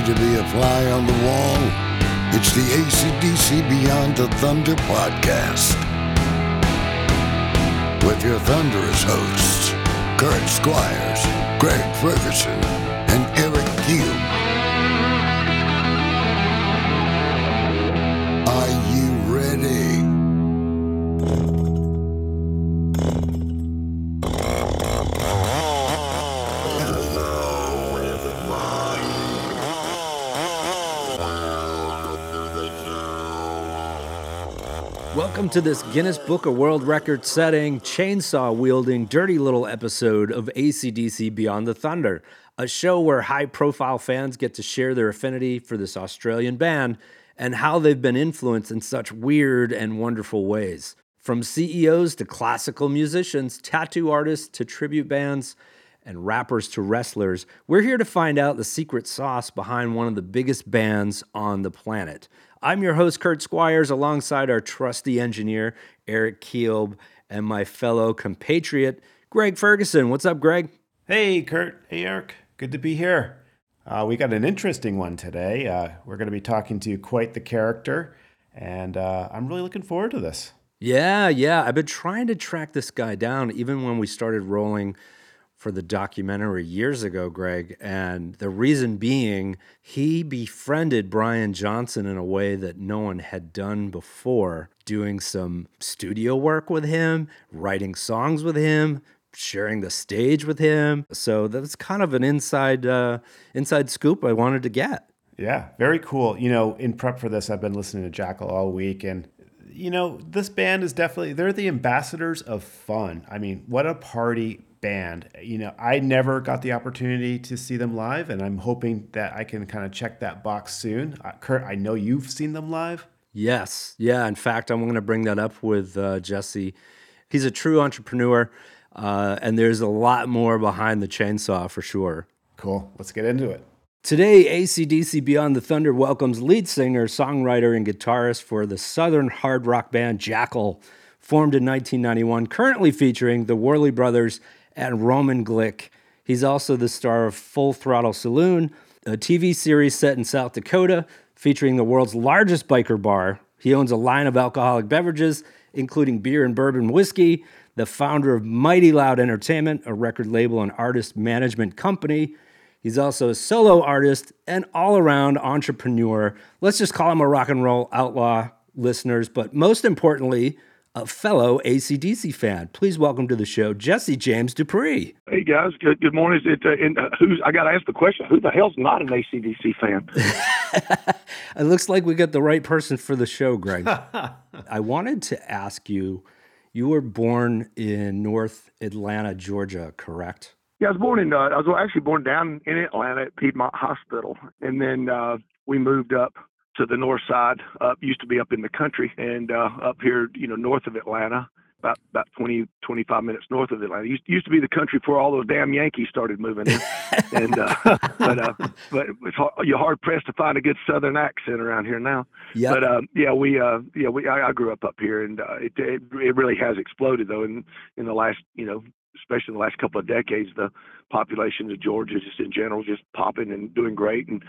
To be a fly on the wall? It's the ACDC Beyond the Thunder podcast. With your thunderous hosts, Kurt Squires, Greg Ferguson, and Eric Welcome to this Guinness Book of World Record setting, chainsaw wielding, dirty little episode of ACDC Beyond the Thunder, a show where high profile fans get to share their affinity for this Australian band and how they've been influenced in such weird and wonderful ways. From CEOs to classical musicians, tattoo artists to tribute bands, and rappers to wrestlers, we're here to find out the secret sauce behind one of the biggest bands on the planet. I'm your host, Kurt Squires, alongside our trusty engineer, Eric Keelb, and my fellow compatriot, Greg Ferguson. What's up, Greg? Hey, Kurt. Hey, Eric. Good to be here. Uh, we got an interesting one today. Uh, we're going to be talking to quite the character, and uh, I'm really looking forward to this. Yeah, yeah. I've been trying to track this guy down even when we started rolling for the documentary years ago, Greg. And the reason being, he befriended Brian Johnson in a way that no one had done before, doing some studio work with him, writing songs with him. Sharing the stage with him, so that's kind of an inside uh, inside scoop I wanted to get. Yeah, very cool. You know, in prep for this, I've been listening to Jackyl all week, and you know, this band is definitely they're the ambassadors of fun. I mean, what a party band. You know, I never got the opportunity to see them live, and I'm hoping that I can kind of check that box soon. Uh, Kurt, I know you've seen them live. Yes, yeah. In fact, I'm going to bring that up with uh, Jesse. He's a true entrepreneur, uh, and there's a lot more behind the chainsaw for sure. Cool. Let's get into it. Today, ACDC Beyond the Thunder welcomes lead singer, songwriter, and guitarist for the southern hard rock band Jackyl, formed in 1991, currently featuring the Worley Brothers and Roman Glick. He's also the star of Full Throttle Saloon, a TV series set in South Dakota featuring the world's largest biker bar. He owns a line of alcoholic beverages, including beer and bourbon whiskey, the founder of Mighty Loud Entertainment, a record label and artist management company. He's also a solo artist and all around entrepreneur. Let's just call him a rock and roll outlaw, listeners, but most importantly, a fellow ACDC fan. Please welcome to the show, Jesse James Dupree. Hey guys, good good morning. It uh, and, uh, who's? I got to ask the question: Who the hell's not an ACDC fan? it looks like we got the right person for the show, Greg. I wanted to ask you. You were born in North Atlanta, Georgia, correct? Yeah, I was born in. Uh, I was actually born down in Atlanta at Piedmont Hospital, and then uh, we moved up to the north side. Up used to be up in the country, and uh, up here, you know, north of Atlanta, about about 20, 25 minutes north of Atlanta. Used used to be the country before all those damn Yankees started moving in. and uh, but uh, but it's hard, you're hard pressed to find a good Southern accent around here now. Yep. But um, yeah, we uh, yeah we I, I grew up up here, and uh, it, it it really has exploded though in in the last you know especially in the last couple of decades, the population of Georgia just in general just popping and doing great. And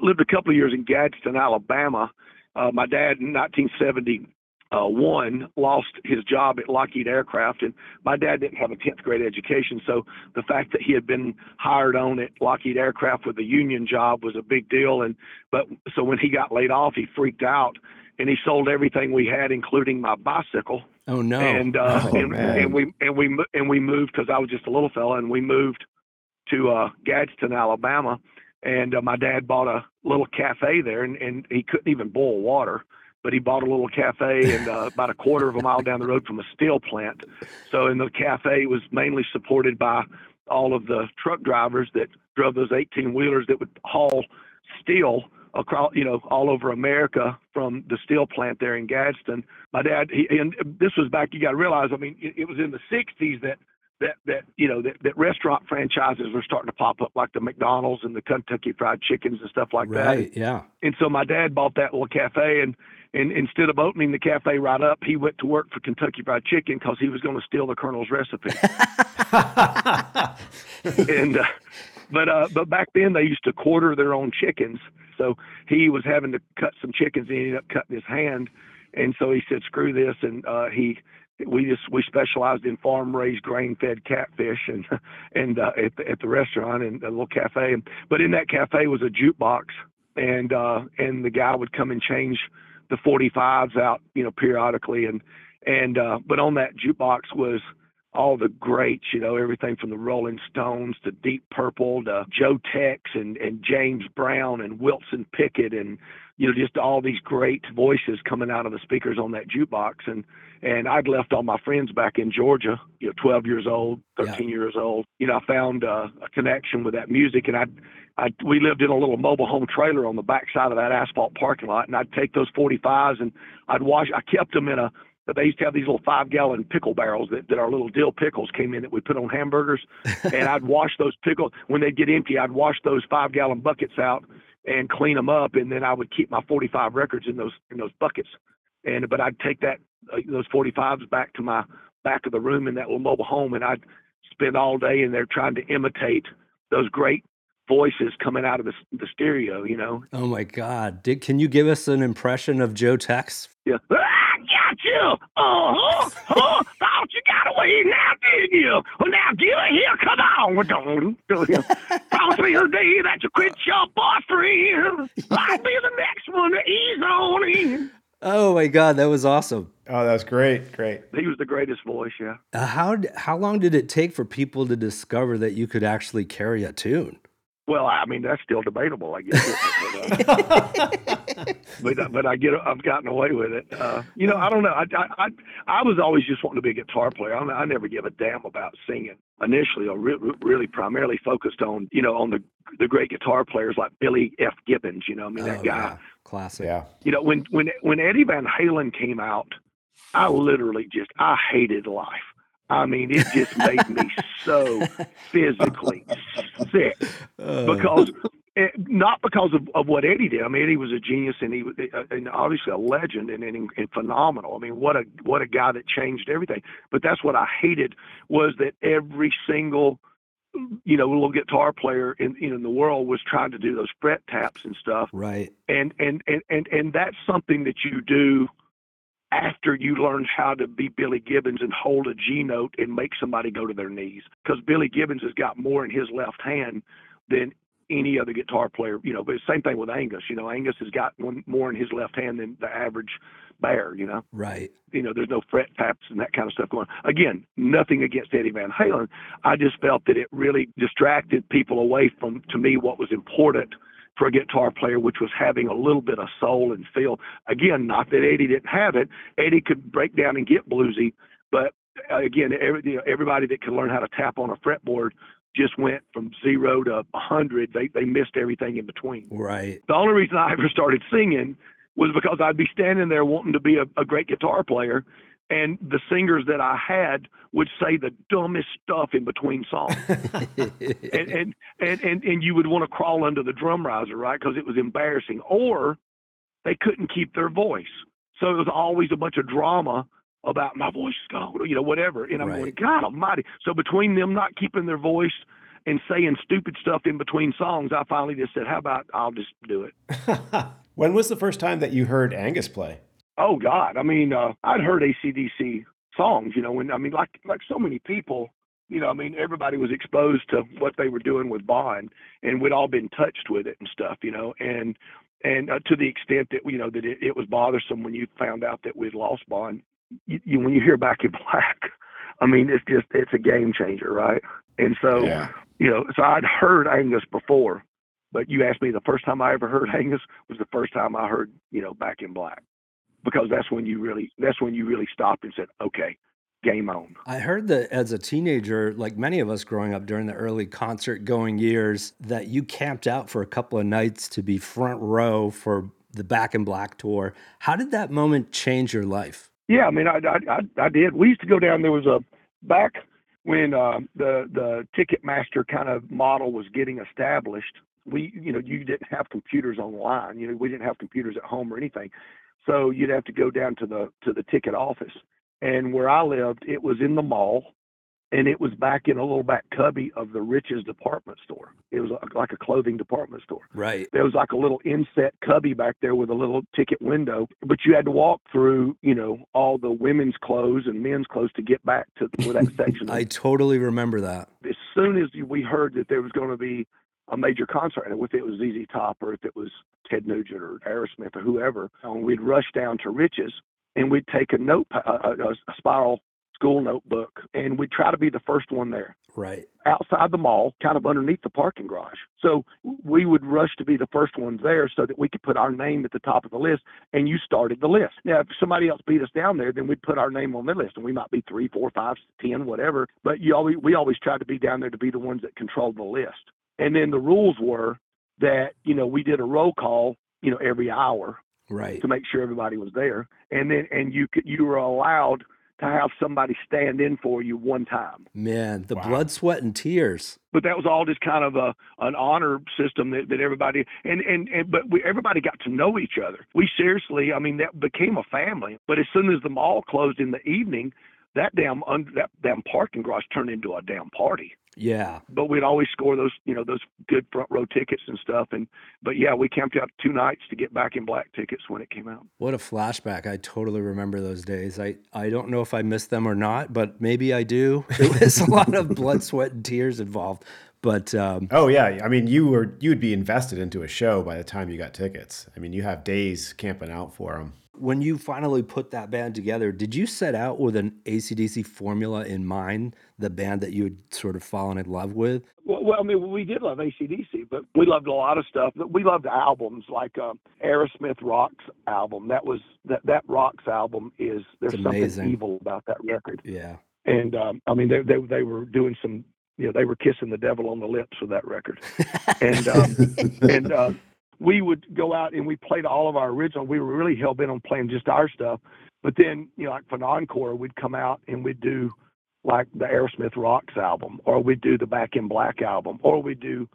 lived a couple of years in Gadsden, Alabama. Uh, my dad in 1971 lost his job at Lockheed Aircraft, and my dad didn't have a 10th grade education, so the fact that he had been hired on at Lockheed Aircraft with a union job was a big deal. And but so when he got laid off, he freaked out and he sold everything we had, including my bicycle. Oh no! And uh, Oh, and, and we and we and we moved because I was just a little fella, and we moved to uh, Gadsden, Alabama. And uh, my dad bought a little cafe there, and, and he couldn't even boil water, but he bought a little cafe and uh, about a quarter of a mile down the road from a steel plant. So, and the cafe was mainly supported by all of the truck drivers that drove those 18 wheelers that would haul steel across, you know, all over America from the steel plant there in Gadsden. My dad, he, and this was back. You got to realize, I mean, it, it was in the '60s that that that you know that, that restaurant franchises were starting to pop up, like the McDonald's and the Kentucky Fried Chickens and stuff like that. right, yeah. And so my dad bought that little cafe, and and instead of opening the cafe right up, he went to work for Kentucky Fried Chicken because he was going to steal the Colonel's recipe. and uh, but uh, but back then they used to quarter their own chickens. So he was having to cut some chickens. And he ended up cutting his hand, and so he said, "Screw this," and uh, he we just we specialized in farm raised grain fed catfish and and uh, at the, at the restaurant and a little cafe. But in that cafe was a jukebox, and uh, and the guy would come and change the 45s out, you know, periodically, and and uh, but on that jukebox was all the greats, you know, everything from the Rolling Stones to Deep Purple to Joe Tex and, and James Brown and Wilson Pickett and you know just all these great voices coming out of the speakers on that jukebox and and I'd left all my friends back in Georgia, you know, 12 years old, 13 yeah. years old. You know, I found uh, a connection with that music and I I we lived in a little mobile home trailer on the backside of that asphalt parking lot and I'd take those 45s and I'd wash I kept them in a they used to have these little five gallon pickle barrels that, that our little dill pickles came in that we put on hamburgers. and I'd wash those pickles when they'd get empty. I'd wash those five gallon buckets out and clean them up, and then I would keep my 45 records in those in those buckets. And but I'd take that uh, those 45s back to my back of the room in that little mobile home, and I'd spend all day in there trying to imitate those great voices coming out of the, the stereo. You know. Oh my God! Did can you give us an impression of Joe Tex? Yeah. I got you. Uh-huh. Uh, thought you got away now, didn't you? Well, now get here. Come on. Promise me a day that you quit your boyfriend. I'll be the next one to ease on in. Oh my God, that was awesome. Oh, that was great. Great. He was the greatest voice, yeah. Uh, how how long did it take for people to discover that you could actually carry a tune? Well, I mean that's still debatable, I guess. but, uh, but, but I get I've gotten away with it. Uh, you know, I don't know. I, I I was always just wanting to be a guitar player. I, I never give a damn about singing. Initially, I re- really primarily focused on you know on the the great guitar players like Billy F. Gibbons. You know, I mean that oh, guy, yeah. classic. Yeah. You know, when when when Eddie Van Halen came out, I literally just I hated life. I mean, it just made me so physically sick because eh, not because of, of what Eddie did. I mean, Eddie was a genius and he was uh, and obviously a legend and, and, and phenomenal. I mean, what a what a guy that changed everything. But that's what I hated was that every single you know little guitar player in in the world was trying to do those fret taps and stuff. Right. And and and and and that's something that you do after you learn how to be Billy Gibbons and hold a G note and make somebody go to their knees. Because Billy Gibbons has got more in his left hand than any other guitar player. You know, but same thing with Angus. You know, Angus has got one more in his left hand than the average bear. You know, right? You know, there's no fret taps and that kind of stuff going. on. Again, nothing against Eddie Van Halen. I just felt that it really distracted people away from, to me, what was important for a guitar player, which was having a little bit of soul and feel. Again, not that Eddie didn't have it. Eddie could break down and get bluesy, but uh, again, every, you know, everybody that could learn how to tap on a fretboard just went from zero to a hundred. They they missed everything in between. Right. The only reason I ever started singing was because I'd be standing there wanting to be a, a great guitar player, and the singers that I had would say the dumbest stuff in between songs, and, and, and and and you would want to crawl under the drum riser, right? Because it was embarrassing, or they couldn't keep their voice, so it was always a bunch of drama about my voice is gone, you know, whatever. And I'm right. going, God Almighty! So between them not keeping their voice and saying stupid stuff in between songs, I finally just said, "How about I'll just do it." when was the first time that you heard Angus play? Oh God, I mean, uh, I'd heard ACDC songs, you know, when I mean, like like so many people, you know, I mean, everybody was exposed to what they were doing with Bond, and we'd all been touched with it and stuff, you know, and and uh, to the extent that you know that it, it was bothersome when you found out that we'd lost Bond, You, you, when you hear Back in Black, I mean, it's just it's a game changer, right? And so, yeah. you know, so I'd heard Angus before, but you asked me the first time I ever heard Angus was the first time I heard, you know, Back in Black because that's when you really that's when you really stopped and said, okay, game on. I heard that as a teenager, like many of us growing up during the early concert going years, that you camped out for a couple of nights to be front row for the Back in Black tour. How did that moment change your life? Yeah, I mean, I I, I, I did. We used to go down. There was a back when uh, the the Ticketmaster kind of model was getting established. We, you know, you didn't have computers online. You know, we didn't have computers at home or anything. So you'd have to go down to the to the ticket office. And where I lived, it was in the mall. and it was back in a little back cubby of the Rich's department store. It was uh, like a clothing department store. Right. There was like a little inset cubby back there with a little ticket window, but you had to walk through, you know, all the women's clothes and men's clothes to get back to where that section. I totally remember that. As soon as we heard that there was going to be a major concert, and if it was ZZ Top or if it was Ted Nugent or Aerosmith or whoever, oh, and we'd rush down to Rich's and we'd take a note, a, a, a spiral school notebook, and we'd try to be the first one there. Right. Outside the mall, kind of underneath the parking garage. So we would rush to be the first ones there so that we could put our name at the top of the list, and you started the list. Now, if somebody else beat us down there, then we'd put our name on their list, and we might be three, four, five, ten, whatever. But you always, we always tried to be down there to be the ones that controlled the list. And then the rules were that, you know, we did a roll call, you know, every hour Right. to make sure everybody was there. And then, and you could, you were allowed to have somebody stand in for you one time. Man, the Wow. blood, sweat, and tears. But that was all just kind of a an honor system that, that everybody and, and and but we everybody got to know each other. We seriously, I mean, that became a family. But as soon as the mall closed in the evening, that damn un, that damn parking garage turned into a damn party. Yeah. But we'd always score those, you know, those good front row tickets and stuff. And but yeah, we camped out two nights to get back in black tickets when it came out. What a flashback. I totally remember those days. I, I don't know if I missed them or not, but maybe I do. It was a lot of blood, sweat, and tears involved. But um, Oh yeah, I mean you were you'd be invested into a show by the time you got tickets. I mean you have days camping out for them. When you finally put that band together, did you set out with an ACDC formula in mind, the band that you had sort of fallen in love with? Well, well, I mean, we did love ACDC, but we loved a lot of stuff. But we loved albums like um, Aerosmith Rocks album. That was that that Rocks album is there's something evil about that record. Yeah. And um, I mean, they, they they were doing some, you know, they were kissing the devil on the lips with that record. and um, and uh, we would go out and we played all of our original. We were really hell bent on playing just our stuff. But then, you know, like for an encore, we'd come out and we'd do like the Aerosmith Rocks album, or we'd do the Back in Black album, or we'd do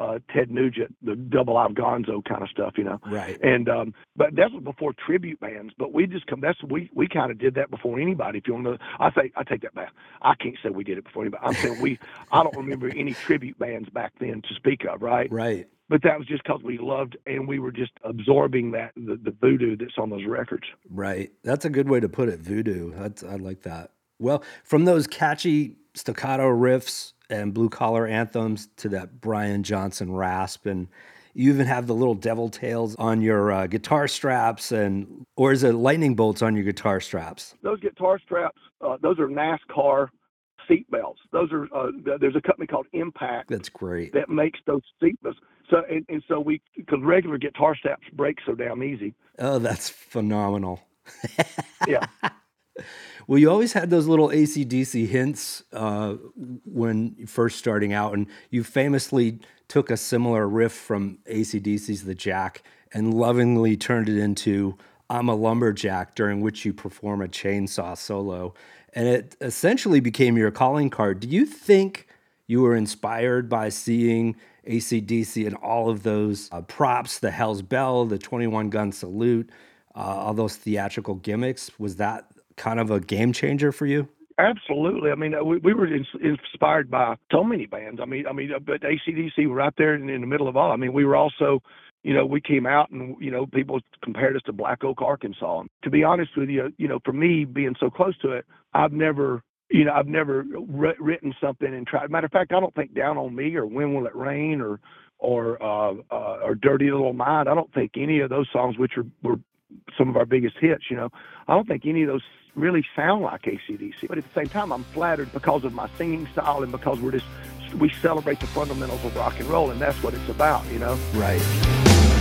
uh, Ted Nugent, the Double Live Gonzo kind of stuff, you know. Right. And um, but that was before tribute bands. But we just come. That's we we kind of did that before anybody. If you want to, I say I take that back. I can't say we did it before anybody. I'm saying we. I don't remember any tribute bands back then to speak of, right? Right. But that was just because we loved and we were just absorbing that the, the voodoo that's on those records. Right. That's a good way to put it. Voodoo. That's I like that. Well, from those catchy staccato riffs and blue collar anthems to that Brian Johnson rasp, and you even have the little devil tails on your uh, guitar straps, and or is it lightning bolts on your guitar straps? Those guitar straps, uh, those are NASCAR seat belts. Those are uh, there's a company called Impact That's great. that makes those seat belts. So and, and so we because regular guitar straps break so damn easy. Oh, that's phenomenal. Yeah. Well, you always had those little ACDC hints uh, when first starting out, and you famously took a similar riff from ACDC's The Jack and lovingly turned it into I'm a Lumberjack, during which you perform a chainsaw solo. And it essentially became your calling card. Do you think you were inspired by seeing ACDC and all of those uh, props, the Hell's Bell, the 21 gun salute, uh, all those theatrical gimmicks? Was that kind of a game changer for you? Absolutely. I mean, uh, we, we were ins- inspired by so many bands. I mean, I mean, uh, but ACDC were right there in, in the middle of all. I mean, we were also, you know, we came out and you know people compared us to Black Oak, Arkansas. And to be honest with you, you know, for me being so close to it, I've never, you know, I've never wri- written something and tried. Matter of fact, I don't think Down on Me or When Will It Rain or or uh, uh, or Dirty Little Mind. I don't think any of those songs, which are were some of our biggest hits, you know, I don't think any of those really sound like ACDC. But at the same time, I'm flattered because of my singing style and because we're just we celebrate the fundamentals of rock and roll, and that's what it's about, you know. Right.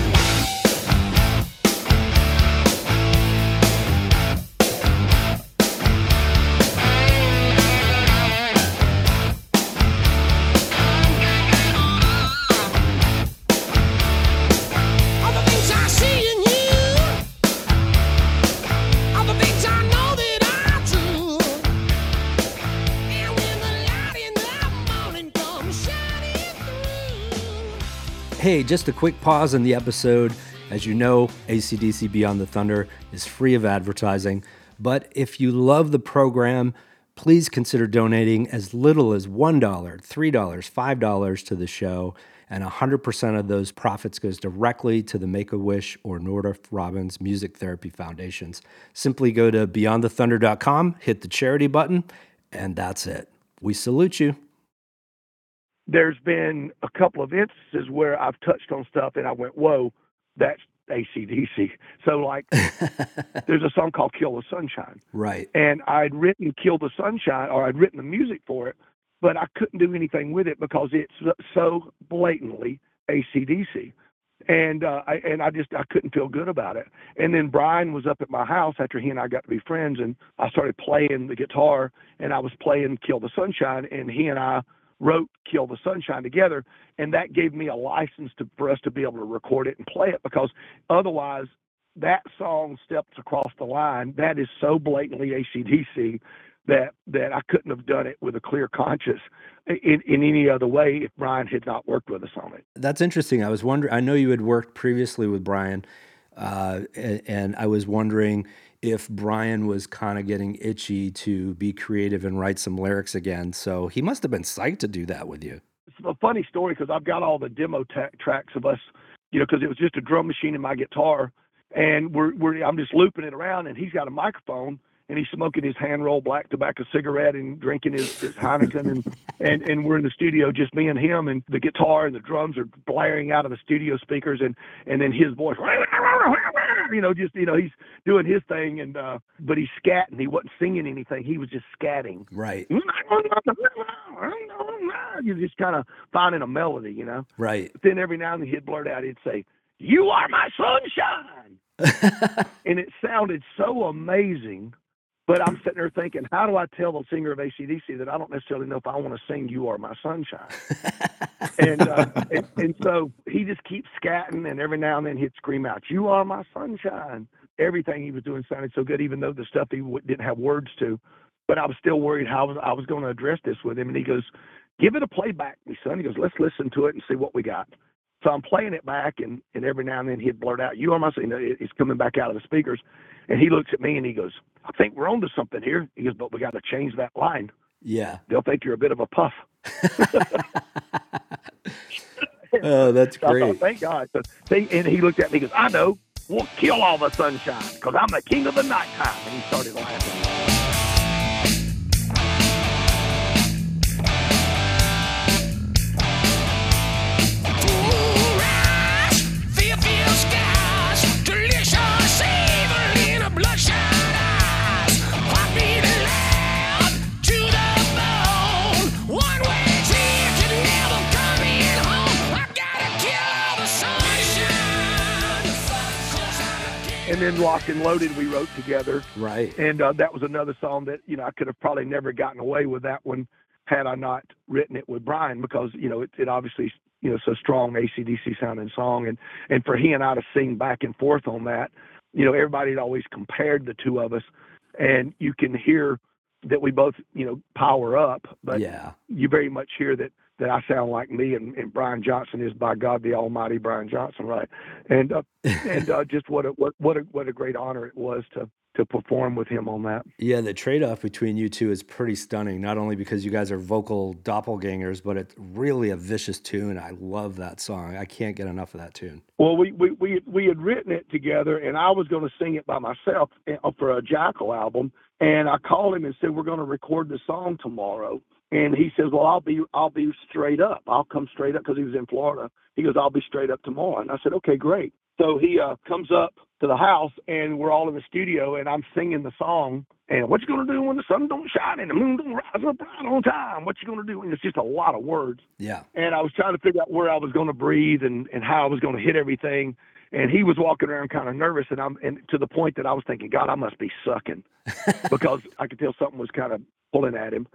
Hey, just a quick pause in the episode. As you know, ACDC Beyond the Thunder is free of advertising. But if you love the program, Please consider donating as little as $1, $3, $5 to the show, and 100% of those profits goes directly to the Make-A-Wish or Nordoff Robbins Music Therapy Foundations. Simply go to beyondthethunder.com, hit the charity button, and that's it. We salute you. There's been a couple of instances where I've touched on stuff and I went, whoa, that's ACDC. So, like, there's a song called Kill the Sunshine. Right. And I'd written Kill the Sunshine, or I'd written the music for it, but I couldn't do anything with it because it's so blatantly ACDC. And uh, I and I just I couldn't feel good about it. And then Brian was up at my house after he and I got to be friends, and I started playing the guitar, and I was playing Kill the Sunshine, and he and I wrote Kill the Sunshine together, and that gave me a license to for us to be able to record it and play it because otherwise that song steps across the line. That is so blatantly ACDC that that I couldn't have done it with a clear conscience in, in any other way if Brian had not worked with us on it. That's interesting. I was wondering. I know you had worked previously with Brian, uh, and, and I was wondering if Brian was kind of getting itchy to be creative and write some lyrics again. So he must have been psyched to do that with you. It's a funny story because I've got all the demo tracks of us, you know, because it was just a drum machine and my guitar, and we're, we're I'm just looping it around, and he's got a microphone, and he's smoking his hand roll black tobacco cigarette and drinking his, his Heineken, and, and and we're in the studio, just me and him, and the guitar and the drums are blaring out of the studio speakers, and and then his voice, you know, just you know, he's doing his thing, and uh, but he's scatting. He wasn't singing anything. He was just scatting. Right. You're just kind of finding a melody, you know. Right. But then every now and then he'd blurt out, he'd say, "You are my sunshine," and it sounded so amazing. But I'm sitting there thinking, how do I tell the singer of ACDC that I don't necessarily know if I want to sing "You Are My Sunshine"? and, uh, and and so he just keeps scatting, and every now and then he'd scream out, "You are my sunshine." Everything he was doing sounded so good, even though the stuff he w- didn't have words to. But I was still worried how I was, I was going to address this with him, and he goes, "Give it a playback, me son." He goes, "Let's listen to it and see what we got." So I'm playing it back, and, and every now and then he'd blurt out, "You are my," you know, it's coming back out of the speakers, and he looks at me and he goes, "I think we're onto something here." He goes, "But we got to change that line. Yeah. They'll think you're a bit of a puff." Oh, that's So I thought, great. thank God. So they, and he looked at me and goes, I know. We'll kill all the sunshine because I'm the king of the nighttime. And he started laughing. And then Locked and Loaded we wrote together. Right. And uh, that was another song that, you know, I could have probably never gotten away with that one had I not written it with Brian because, you know, it, it obviously, you know, it's a strong ACDC sounding song. And, and for he and I to sing back and forth on that, you know, everybody had always compared the two of us. And you can hear that we both, you know, power up, but yeah. you very much hear that that I sound like me and, and Brian Johnson is by God the Almighty Brian Johnson, right? And uh, and uh, just what a what what a what a great honor it was to to perform with him on that. Yeah, the trade off between you two is pretty stunning, not only because you guys are vocal doppelgangers, but it's really a vicious tune. I love that song. I can't get enough of that tune. Well, we we we, we had written it together, and I was going to sing it by myself uh, for a Jackyl album. And I called him and said, "We're going to record the song tomorrow." And he says, "Well, I'll be I'll be straight up. I'll come straight up because he was in Florida. He goes, "I'll be straight up tomorrow." And I said, "Okay, great." So he uh, comes up to the house, and we're all in the studio, and I'm singing the song. And what you gonna do when the sun don't shine and the moon don't rise up right on time? What you gonna do? And it's just a lot of words Yeah. and I was trying to figure out where I was going to breathe and, and how I was going to hit everything. And he was walking around kind of nervous, and I'm and to the point that I was thinking, God, I must be sucking because I could tell something was kind of pulling at him.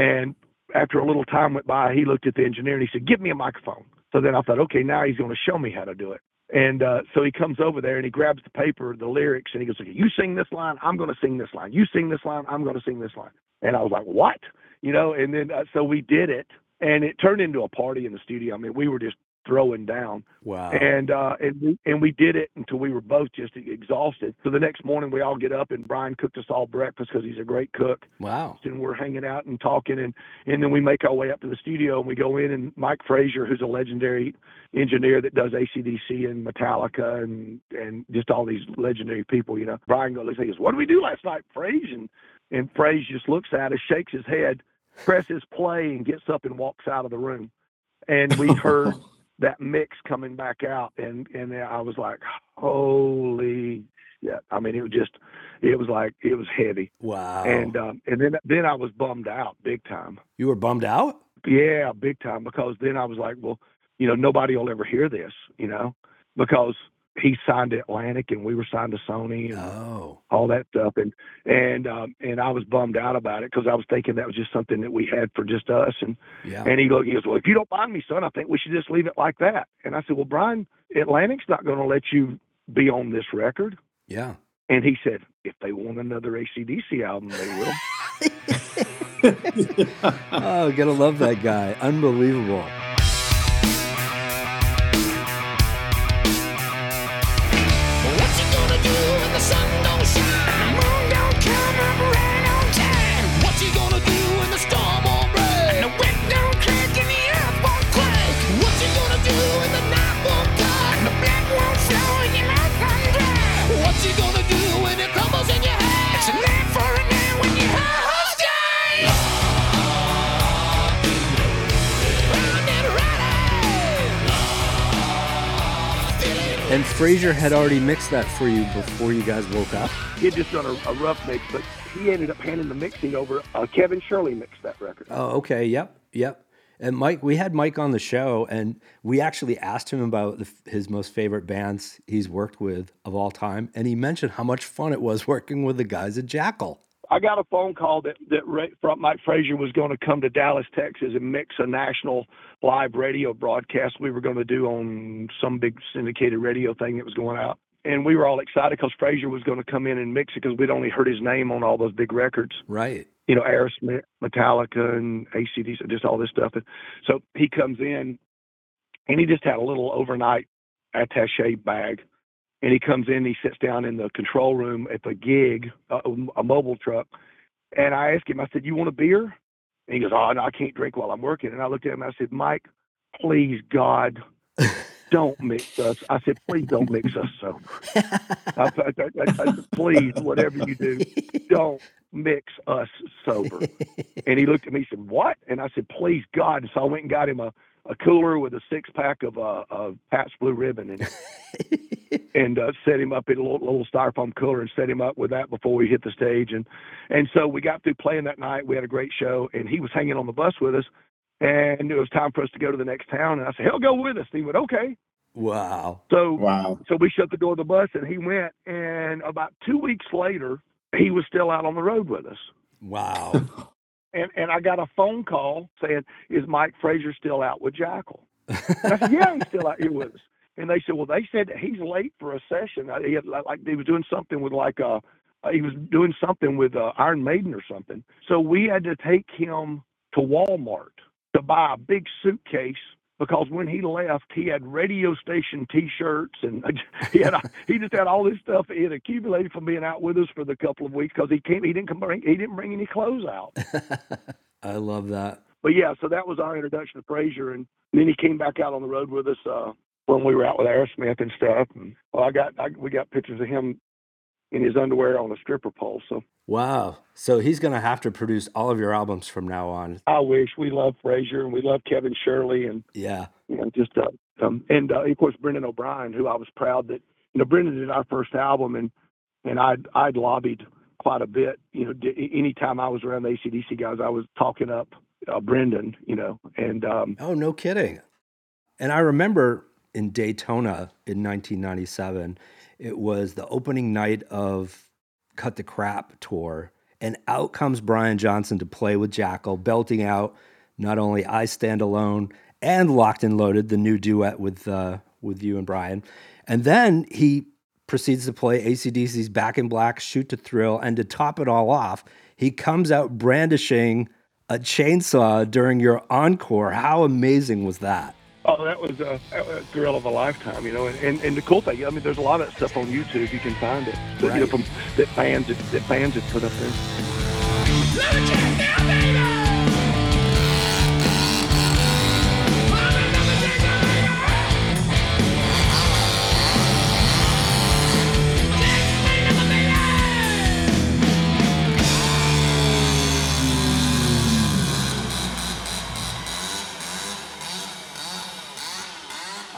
And after a little time went by, he looked at the engineer and he said, "Give me a microphone." So then I thought, okay, now he's going to show me how to do it. And uh, so he comes over there and he grabs the paper, the lyrics, and he goes, okay, "You sing this line, I'm going to sing this line. You sing this line, I'm going to sing this line." And I was like, "What?" You know. And then uh, so we did it, and it turned into a party in the studio. I mean, we were just throwing down. Wow. And uh, and we, and we did it until we were both just exhausted. So the next morning we all get up and Brian cooked us all breakfast because he's a great cook. wow. And we're hanging out and talking, and and then we make our way up to the studio and we go in and Mike Fraser, who's a legendary engineer that does ACDC and Metallica and and just all these legendary people, you know. Brian goes, he goes, "What did we do last night, Fraser?" And and Fraser just looks at us, shakes his head, presses play, and gets up and walks out of the room. And we heard that mix coming back out, and and I was like, "Holy!" Yeah, I mean, it was just, it was like it was heavy, Wow. and um, and then then I was bummed out big time. you were bummed out? Yeah, big time because then I was like, well, you know, nobody will ever hear this, you know, because he signed to Atlantic and we were signed to Sony and Oh. all that stuff, and and um, and I was bummed out about it because I was thinking that was just something that we had for just us, and Yeah. and he looked, he goes, well, if you don't mind me, son, I think we should just leave it like that. And I said, well, Brian, Atlantic's not going to let you be on this record. yeah. And he said, if they want another ACDC album, they will. Oh, gotta love that guy. Unbelievable. And Fraser had already mixed that for you before you guys woke up. he had just done a, a rough mix, but he ended up handing the mixing over. Uh, Kevin Shirley mixed that record. Oh, okay. Yep. Yep. And Mike, we had Mike on the show, and we actually asked him about the, his most favorite bands he's worked with of all time, and he mentioned how much fun it was working with the guys at Jackyl. I got a phone call that that Ray, from Mike Fraser was going to come to Dallas, Texas, and mix a national live radio broadcast we were going to do on some big syndicated radio thing that was going out. And we were all excited because Fraser was going to come in and mix it because we'd only heard his name on all those big records. Right. you know, Aerosmith, Metallica, and ACDC, just all this stuff. And so he comes in, and he just had a little overnight attache bag, and he comes in, he sits down in the control room at the gig, uh, a mobile truck, and I asked him, I said, "You want a beer?" And he goes, "Oh no, I can't drink while I'm working." And I looked at him, and I said, "Mike, please God." Don't mix us. I said, please don't mix us sober. I, I, I, I said, please, whatever you do, don't mix us sober. And he looked at me and said, What? And I said, Please, God. And so I went and got him a, a cooler with a six pack of uh, of Pabst Blue Ribbon in it and uh, set him up in a little, little styrofoam cooler and set him up with that before we hit the stage. And, and so we got through playing that night. We had a great show, and he was hanging on the bus with us. And it was time for us to go to the next town. And I said, He'll go with us. And he went, Okay. Wow. So Wow. so we shut the door of the bus and he went. And about two weeks later, he was still out on the road with us. Wow. And and I got a phone call saying, "Is Mike Fraser still out with Jackyl?" And I said, "Yeah, he's still out here with us." And they said, "Well, they said that he's late for a session. Uh, He had like he was doing something with like uh uh, he was doing something with uh, Iron Maiden or something. So we had to take him to Walmart to buy a big suitcase." Because when he left, he had radio station T-shirts and he had he just had all this stuff he had accumulated from being out with us for the couple of weeks because he came he didn't come bring he didn't bring any clothes out. I love that. but yeah, so that was our introduction to Fraser, and then he came back out on the road with us uh, when we were out with Aerosmith and stuff. And well, I got I, we got pictures of him in his underwear on a stripper pole. So Wow. So he's going to have to produce all of your albums from now on. I wish we love Fraser and we love Kevin Shirley and Yeah. you know just uh, um, and uh, of course Brendan O'Brien, who I was proud that you know Brendan did our first album and and I'd I'd lobbied quite a bit. You know, d- anytime I was around the ACDC guys, I was talking up uh, Brendan. You know, and um, Oh, no kidding. And I remember in Daytona in 1997, it was the opening night of Cut the Crap tour. And out comes Brian Johnson to play with Jackyl, belting out not only I Stand Alone and Locked and Loaded, the new duet with, uh, with you and Brian. And then he proceeds to play ACDC's Back in Black, Shoot to Thrill. And to top it all off, he comes out brandishing a chainsaw during your encore. How amazing was that? Oh, that was uh, a, a thrill of a lifetime, you know. And, and, and the cool thing, I mean, there's a lot of that stuff on YouTube. You can find it, that, you know, from that fans that, fans had put up there.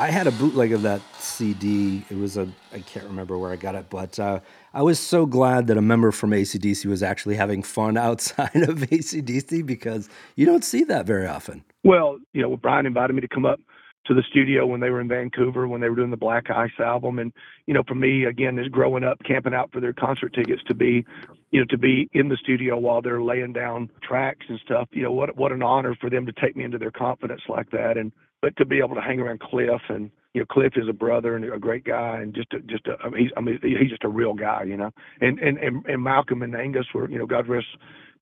I had a bootleg of that CD. It was a, I can't remember where I got it, but uh, I was so glad that a member from ACDC was actually having fun outside of ACDC because you don't see that very often. Well, you know, Brian invited me to come up to the studio when they were in Vancouver when they were doing the Black Ice album, and you know, for me again, is growing up camping out for their concert tickets to be, you know, to be in the studio while they're laying down tracks and stuff. You know, what what an honor for them to take me into their confidence like that, and but to be able to hang around Cliff and you know, Cliff is a brother and a great guy, and just a, just a, I mean, he's I mean he's just a real guy, you know. And and and, and Malcolm and Angus were, you know, God rest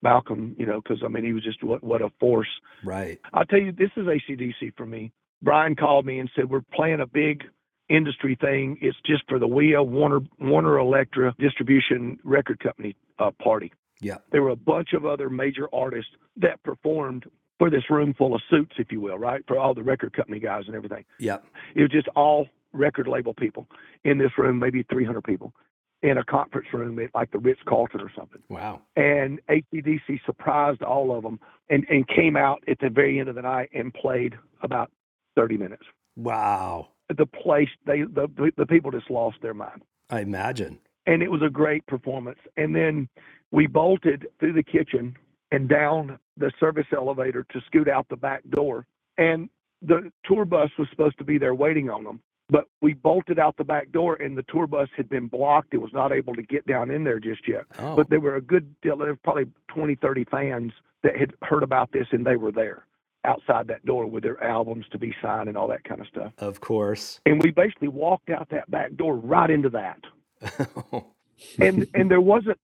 Malcolm, you know, because I mean he was just what what a force. Right. I'll tell you, this is ACDC for me. Brian called me and said, We're playing a big industry thing. It's just for the WEA Warner Warner Elektra distribution record company uh, party. Yeah. There were a bunch of other major artists that performed for this room full of suits, if you will, right? For all the record company guys and everything. Yeah. It was just all record label people in this room, maybe 300 people in a conference room at like the Ritz Carlton or something Wow. and ACDC surprised all of them and, and came out at the very end of the night and played about 30 minutes. Wow. The place, they the, the people just lost their mind. I imagine. And it was a great performance. And then we bolted through the kitchen and down the service elevator to scoot out the back door. And the tour bus was supposed to be there waiting on them. But we bolted out the back door and the tour bus had been blocked. It was not able to get down in there just yet. Oh. But there were a good deal, there were probably 20, 30 fans that had heard about this and they were there outside that door with their albums to be signed and all that kind of stuff. of course. And we basically walked out that back door right into that. And and there wasn't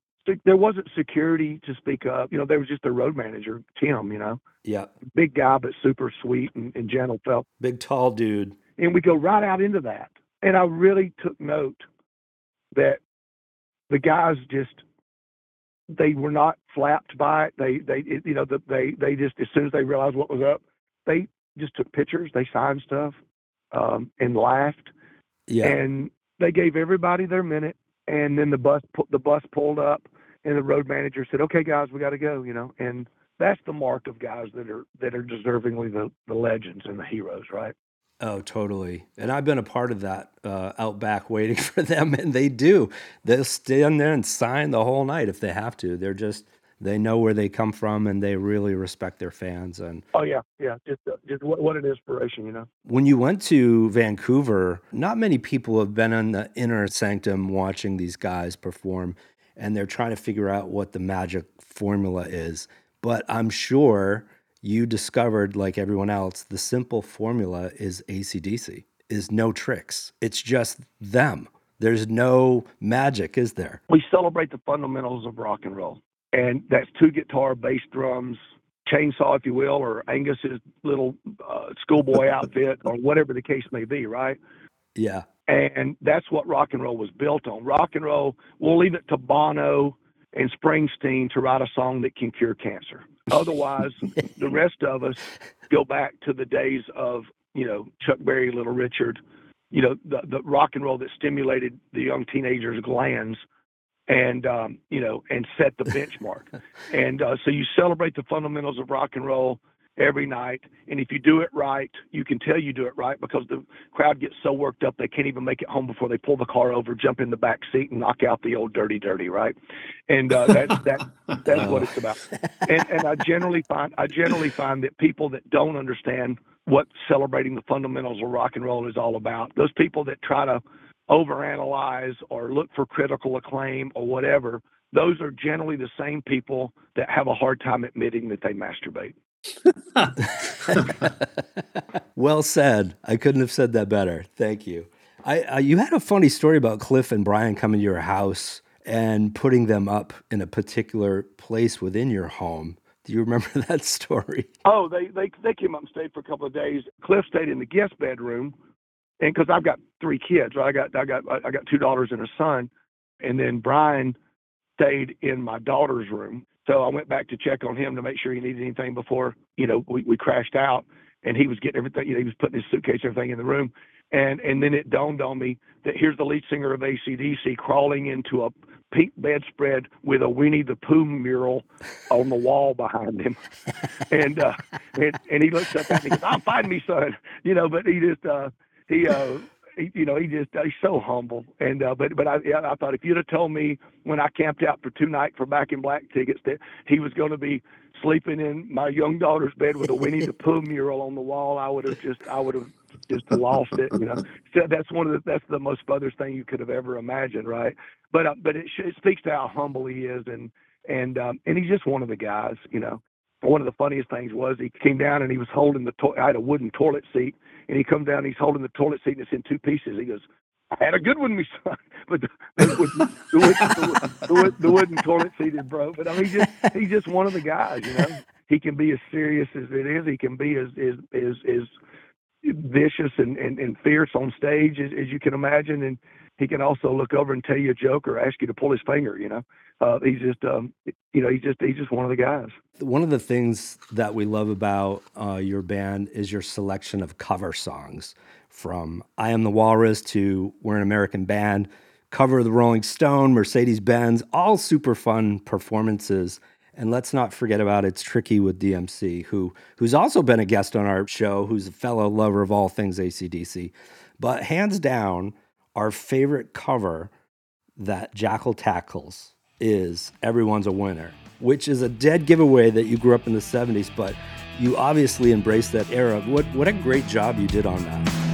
there wasn't security to speak of. You know, there was just the road manager, Tim, you know, yeah. big guy but super sweet and, and gentle felt. Big tall dude. And we go right out into that. And I really took note that the guys just they were not flapped by it. They they it- you know the, they they just as soon as they realized what was up, they just took pictures, they signed stuff, um, and laughed, Yeah. and they gave everybody their minute. And then the bus the bus pulled up, and the road manager said, "Okay, guys, we got to go," you know. And that's the mark of guys that are that are deservingly the the legends and the heroes, right? Oh, totally. And I've been a part of that uh, out back waiting for them, and they do. They'll stand there and sign the whole night if they have to. They're just, they know where they come from and they really respect their fans. And Oh yeah, yeah. Just uh, just what, what an inspiration, you know. when you went to Vancouver, not many people have been in the inner sanctum watching these guys perform, and they're trying to figure out what the magic formula is. But I'm sure you discovered, like everyone else, the simple formula is ACDC, is no tricks. It's just them. There's no magic, is there? We celebrate the fundamentals of rock and roll, and that's two guitar, bass, drums, chainsaw, if you will, or Angus's little uh, schoolboy outfit, or whatever the case may be, right? Yeah. And that's what rock and roll was built on. Rock and roll, we'll leave it to Bono and Springsteen to write a song that can cure cancer. Otherwise, the rest of us go back to the days of, you know, Chuck Berry, Little Richard, you know, the, the rock and roll that stimulated the young teenagers' glands and, um, you know, and set the benchmark. and uh, so you celebrate the fundamentals of rock and roll every night. And if you do it right, you can tell you do it right because the crowd gets so worked up they can't even make it home before they pull the car over, jump in the back seat, and knock out the old dirty, dirty, right? And uh, that's that that's what it's about. And and I generally find I generally find that people that don't understand what celebrating the fundamentals of rock and roll is all about, those people that try to overanalyze or look for critical acclaim or whatever, those are generally the same people that have a hard time admitting that they masturbate. well said. I couldn't have said that better. Thank you. I, you had a funny story about Cliff and Brian coming to your house and putting them up in a particular place within your home Do you remember that story? Oh, they they they came up and stayed for a couple of days. Cliff stayed in the guest bedroom, and because I've got three kids, right? I got I got I got two daughters and a son, and then Brian stayed in my daughter's room. So I went back to check on him to make sure he needed anything before you know we, we crashed out. And he was getting everything. You know, he was putting his suitcase, everything in the room. And and then it dawned on me that here's the lead singer of ACDC crawling into a pink bedspread with a Winnie the Pooh mural on the wall behind him. and uh and, and he looks up at me and goes, I'm fighting me, son. You know, but he just uh he uh you know, he just he's so humble. And uh, but but I I thought if you'd have told me when I camped out for two nights for Back in Black tickets that he was going to be sleeping in my young daughter's bed with a Winnie the Pooh mural on the wall, I would have just I would have just lost it. You know, so that's one of the that's the most mother's thing you could have ever imagined, right? But uh, but it, it speaks to how humble he is, and and um, and he's just one of the guys, you know. One of the funniest things was he came down and he was holding the to- I had a wooden toilet seat and he comes down he's holding the toilet seat and it's in two pieces. He goes, I had a good one, me son, but the, the, the, the, wood- the, wood- the wooden toilet seat is broke. But I mean, he's just he's just one of the guys, you know. He can be as serious as it is. He can be as as as, as vicious and, and, and fierce on stage as, as you can imagine, and he can also look over and tell you a joke or ask you to pull his finger. You know, uh, he's just um, you know he's just he's just one of the guys. One of the things that we love about uh, your band is your selection of cover songs from I Am the Walrus to We're an American Band, cover of the Rolling Stone, Mercedes Benz, all super fun performances. And let's not forget about It's Tricky with DMC, who who's also been a guest on our show, who's a fellow lover of all things ACDC. But hands down, our favorite cover that Jackyl tackles is Everyone's a Winner, which is a dead giveaway that you grew up in the 70s, but you obviously embraced that era. What what a great job you did on that.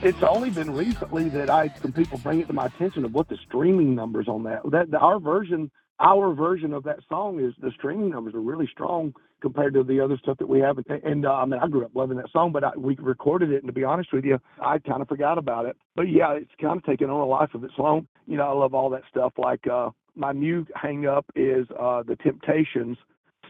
It's only been recently that I some people bring it to my attention of what the streaming numbers on that. That our version, our version of that song is the streaming numbers are really strong compared to the other stuff that we have. And, uh, I mean, I grew up loving that song, but I, we recorded it, and to be honest with you, I kind of forgot about it. But yeah, it's kind of taken on a life of its own. You know, I love all that stuff. Like uh, my new hang up is uh, the Temptations,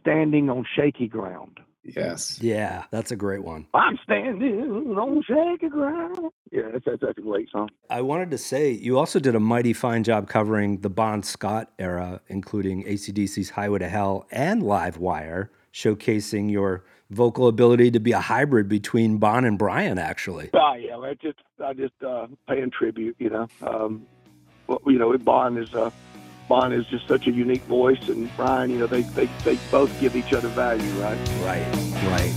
"Standing on Shaky Ground." Yes. Yeah, that's a great one. I'm standing on shaky ground. Yeah, that's, that's, that's a great song. I wanted to say you also did a mighty fine job covering the Bon Scott era, including ACDC's Highway to Hell and Live Wire, showcasing your vocal ability to be a hybrid between Bon and Brian, actually. Oh yeah, I just I just uh, paying tribute. You know, um, well, you know, Bon is uh, Bon is just such a unique voice, and Brian, you know, they they, they both give each other value, right? Right, right.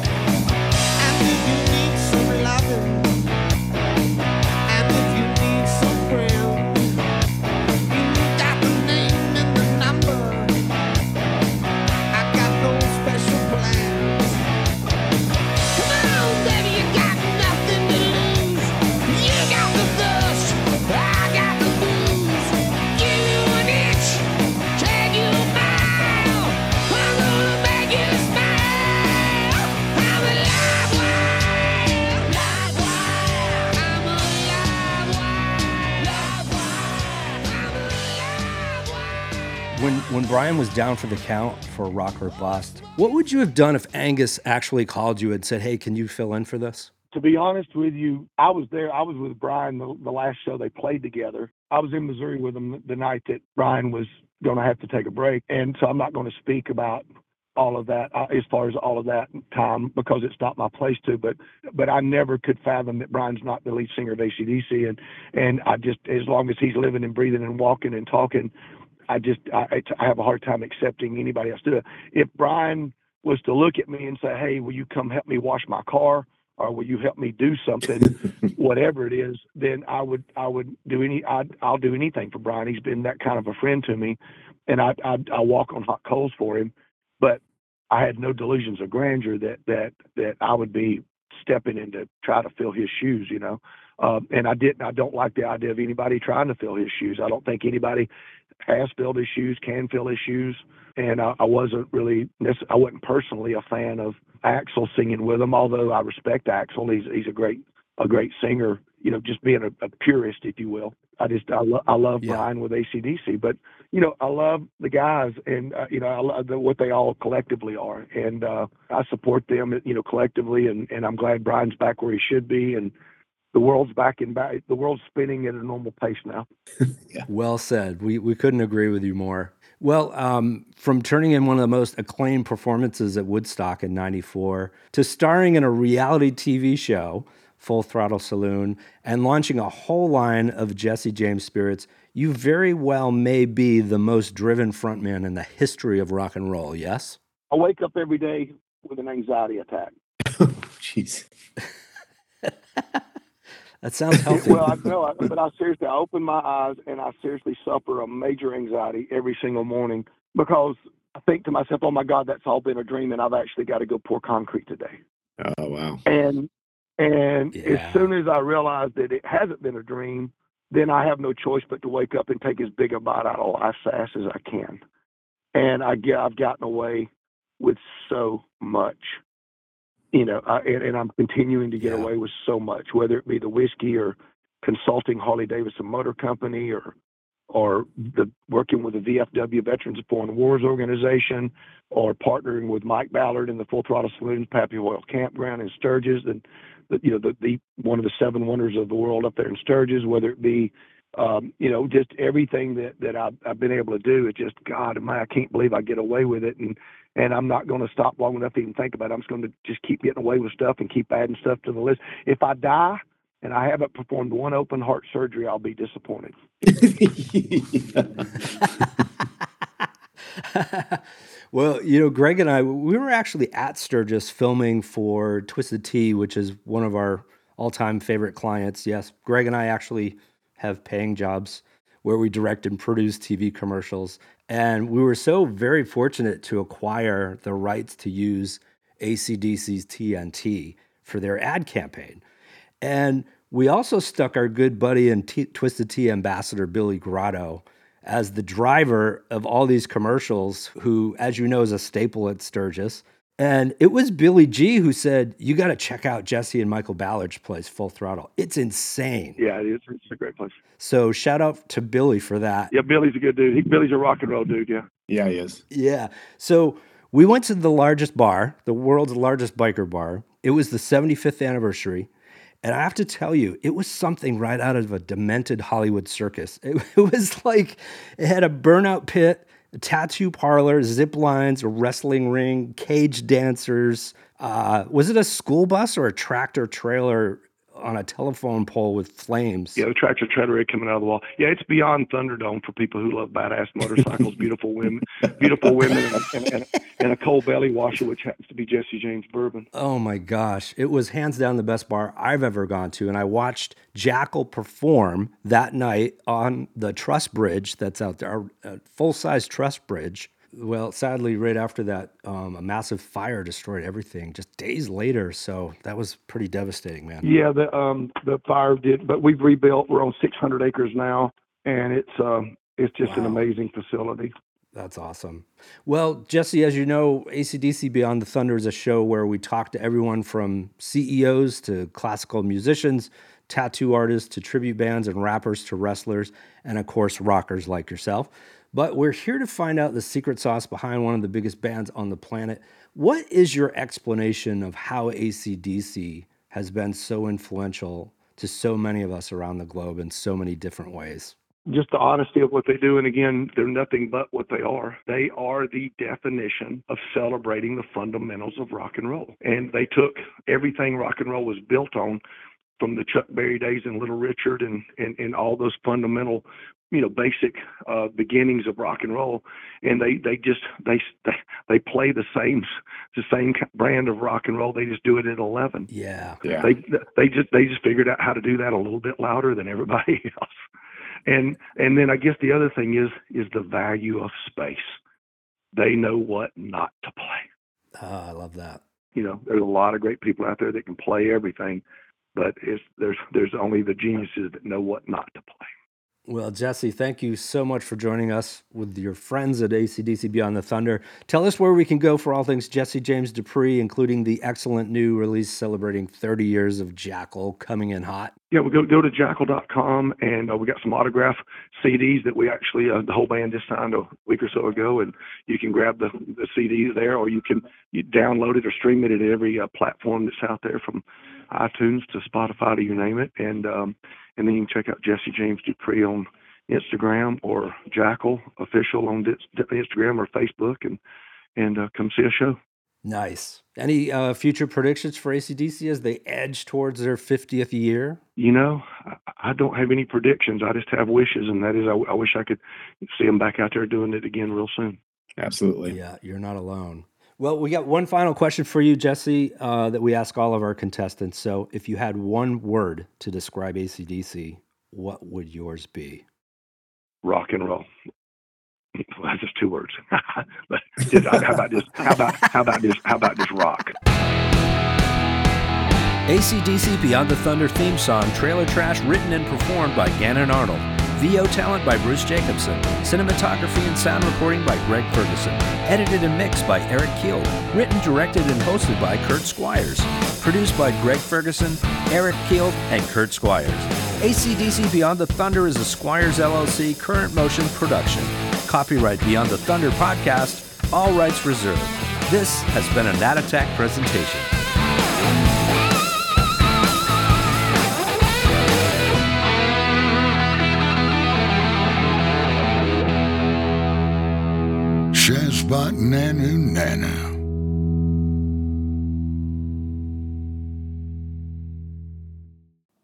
Brian was down for the count for Rock or Bust, what would you have done if Angus actually called you and said, "Hey, can you fill in for this?" To be honest with you, I was there. I was with Brian the, the last show they played together. I was in Missouri with him the night that Brian was going to have to take a break, and so I'm not going to speak about all of that uh, as far as all of that time because it's not my place to. But but I never could fathom that Brian's not the lead singer of ACDC, and and I just as long as he's living and breathing and walking and talking, I just I, I have a hard time accepting anybody else to do it. If Brian was to look at me and say, "Hey, will you come help me wash my car?" or will you help me do something, whatever it is, then I would I would do any I I'll do anything for Brian. He's been that kind of a friend to me, and I I, I walk on hot coals for him. But I had no delusions of grandeur that that that I would be stepping in to try to fill his shoes. You know, um, and I didn't. I don't like the idea of anybody trying to fill his shoes. I don't think anybody has filled his shoes, can fill his shoes, and I, I wasn't really. I wasn't personally a fan of Axl singing with him, although I respect Axl. He's he's a great a great singer. You know, just being a, a purist, if you will. I just I, lo- I love Yeah. Brian with ACDC, but you know I love the guys and uh, you know I love the, what they all collectively are, and uh, I support them. You know collectively, and and I'm glad Brian's back where he should be, and the world's back in back. The world's spinning at a normal pace now. Well said. We we couldn't agree with you more. Well, um, from turning in one of the most acclaimed performances at Woodstock in '94 to starring in a reality TV show, Full Throttle Saloon, and launching a whole line of Jesse James spirits, you very well may be the most driven frontman in the history of rock and roll. Yes. I wake up every day with an anxiety attack. Jeez. That sounds healthy. well, I know, I- but I seriously, I open my eyes and I seriously suffer a major anxiety every single morning because I think to myself, "Oh my God, that's all been a dream, and I've actually got to go pour concrete today." Oh wow. And and Yeah. as soon as I realize that it hasn't been a dream, then I have no choice but to wake up and take as big a bite out of life fast as I can. And I get, I've gotten away with so much, you know, I, and, and I'm continuing to get Yeah. away with so much, whether it be the whiskey or consulting Harley Davidson Motor Company or or the working with the VFW Veterans of Foreign Wars organization, or partnering with Mike Ballard in the Full Throttle Saloon, Pappy Oil Campground in Sturgis, and the, you know the, the one of the seven wonders of the world up there in Sturgis. Whether it be um, you know just everything that that I've, I've been able to do, it's just God, man, I can't believe I get away with it, and and I'm not going to stop long enough to even think about it. I'm just going to just keep getting away with stuff and keep adding stuff to the list. If I die and I haven't performed one open heart surgery, I'll be disappointed. well, you know, Greg and I, we were actually at Sturgis filming for Twisted Tea, which is one of our all time favorite clients. Yes, Greg and I actually have paying jobs where we direct and produce TV commercials. And we were so very fortunate to acquire the rights to use ACDC's TNT for their ad campaign. And we also stuck our good buddy and T- Twisted Tea ambassador, Billy Grotto, as the driver of all these commercials, who, as you know, is a staple at Sturgis. And it was Billy G who said, You got to check out Jesse and Michael Ballard's place, Full Throttle. It's insane. Yeah, it is. It's a great place. So shout out to Billy for that. Yeah, Billy's a good dude. He, Billy's a rock and roll dude. Yeah. yeah, he is. Yeah. So we went to the largest bar, the world's largest biker bar. It was the 75th anniversary. And I have to tell you, it was something right out of a demented Hollywood circus. It, it was like it had a burnout pit, a tattoo parlor, zip lines, a wrestling ring, cage dancers. Uh, was it a school bus or a tractor trailer on a telephone pole with flames? Yeah, the tractor trailer coming out of the wall. Yeah, it's beyond Thunderdome for people who love badass motorcycles, beautiful women, beautiful women, and, and, and, and a cold belly washer, which happens to be Jesse James bourbon. Oh my gosh. It was hands down the best bar I've ever gone to. And I watched Jackyl perform that night on the truss bridge that's out there, a full size truss bridge. Well, sadly, right after that, um, a massive fire destroyed everything just days later. So that was pretty devastating, man. Yeah, the um the fire did, but we've rebuilt. We're on 600 acres now, and it's um it's just an amazing facility. That's awesome. Well, Jesse, as you know, ACDC Beyond the Thunder is a show where we talk to everyone from CEOs to classical musicians, tattoo artists to tribute bands and rappers to wrestlers, and of course, rockers like yourself. But we're here to find out the secret sauce behind one of the biggest bands on the planet. What is your explanation of how ACDC has been so influential to so many of us around the globe in so many different ways? just the honesty of what they do. And again, they're nothing but what they are. They are the definition of celebrating the fundamentals of rock and roll. And they took everything rock and roll was built on from the Chuck Berry days and Little Richard and, and, and all those fundamental you know basic uh, beginnings of rock and roll, and they they just they they, they play the same the same brand of rock and roll. They just do it at eleven. Yeah. Yeah. They they just they just figured out how to do that a little bit louder than everybody else. And and then I guess the other thing is is the value of space. They know what not to play. Oh, I love that. You know, there's a lot of great people out there that can play everything, but it's there's there's only the geniuses that know what not to play. Well, Jesse, thank you so much for joining us with your friends at ACDC Beyond the Thunder. Tell us where we can go for all things Jesse James Dupree, including the excellent new release celebrating 30 years of Jackyl coming in hot. Yeah, we go go to jackyl.com and uh, we got some autograph CDs that we actually uh, the whole band just signed a week or so ago, and you can grab the, the CDs there, or you can you download it or stream it at every uh, platform that's out there from iTunes to Spotify to you name it, and um, and then you can check out Jesse James Dupree on Instagram or Jackyl official on Instagram or Facebook, and and uh, come see a show. Nice. Any uh, future predictions for ACDC as they edge towards their 50th year? You know, I, I don't have any predictions. I just have wishes, and that is, I, I wish I could see them back out there doing it again real soon. Absolutely. Yeah, you're not alone. Well, we got one final question for you, Jesse, uh, that we ask all of our contestants. So, if you had one word to describe ACDC, what would yours be? Rock and roll. Well, that's just two words. but just, how about this? How about how about this? How about this rock? ACDC Beyond the Thunder theme song Trailer Trash written and performed by Gannon Arnold. VO talent by Bruce Jacobson. Cinematography and sound recording by Greg Ferguson. Edited and mixed by Eric Keel. Written, directed, and hosted by Kurt Squires. Produced by Greg Ferguson, Eric Keel, and Kurt Squires. ACDC Beyond the Thunder is a Squires LLC current motion production. Copyright Beyond the Thunder podcast, all rights reserved. This has been a Nat Attack presentation. Shazbot Nanu Nanu.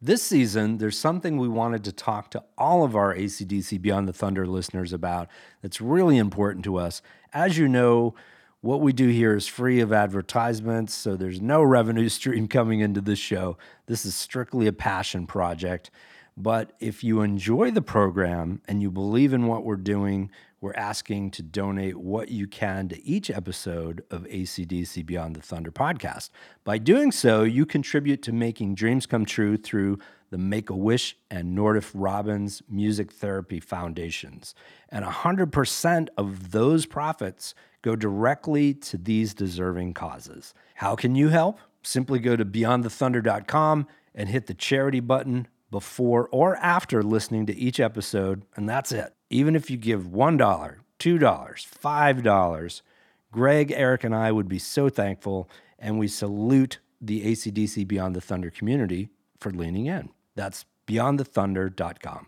This season, there's something we wanted to talk to all of our ACDC Beyond the Thunder listeners about that's really important to us. As you know, what we do here is free of advertisements, so there's no revenue stream coming into this show. This is strictly a passion project. But if you enjoy the program and you believe in what we're doing, we're asking to donate what you can to each episode of ACDC Beyond the Thunder podcast. By doing so, you contribute to making dreams come true through the Make a Wish and Nordoff Robbins Music Therapy Foundations. And 100% of those profits go directly to these deserving causes. How can you help? Simply go to beyondthethunder.com and hit the charity button before or after listening to each episode, and that's it. Even if you give $1, $2, $5, Greg, Eric, and I would be so thankful, and we salute the ACDC Beyond the Thunder community for leaning in. That's beyondthethunder.com.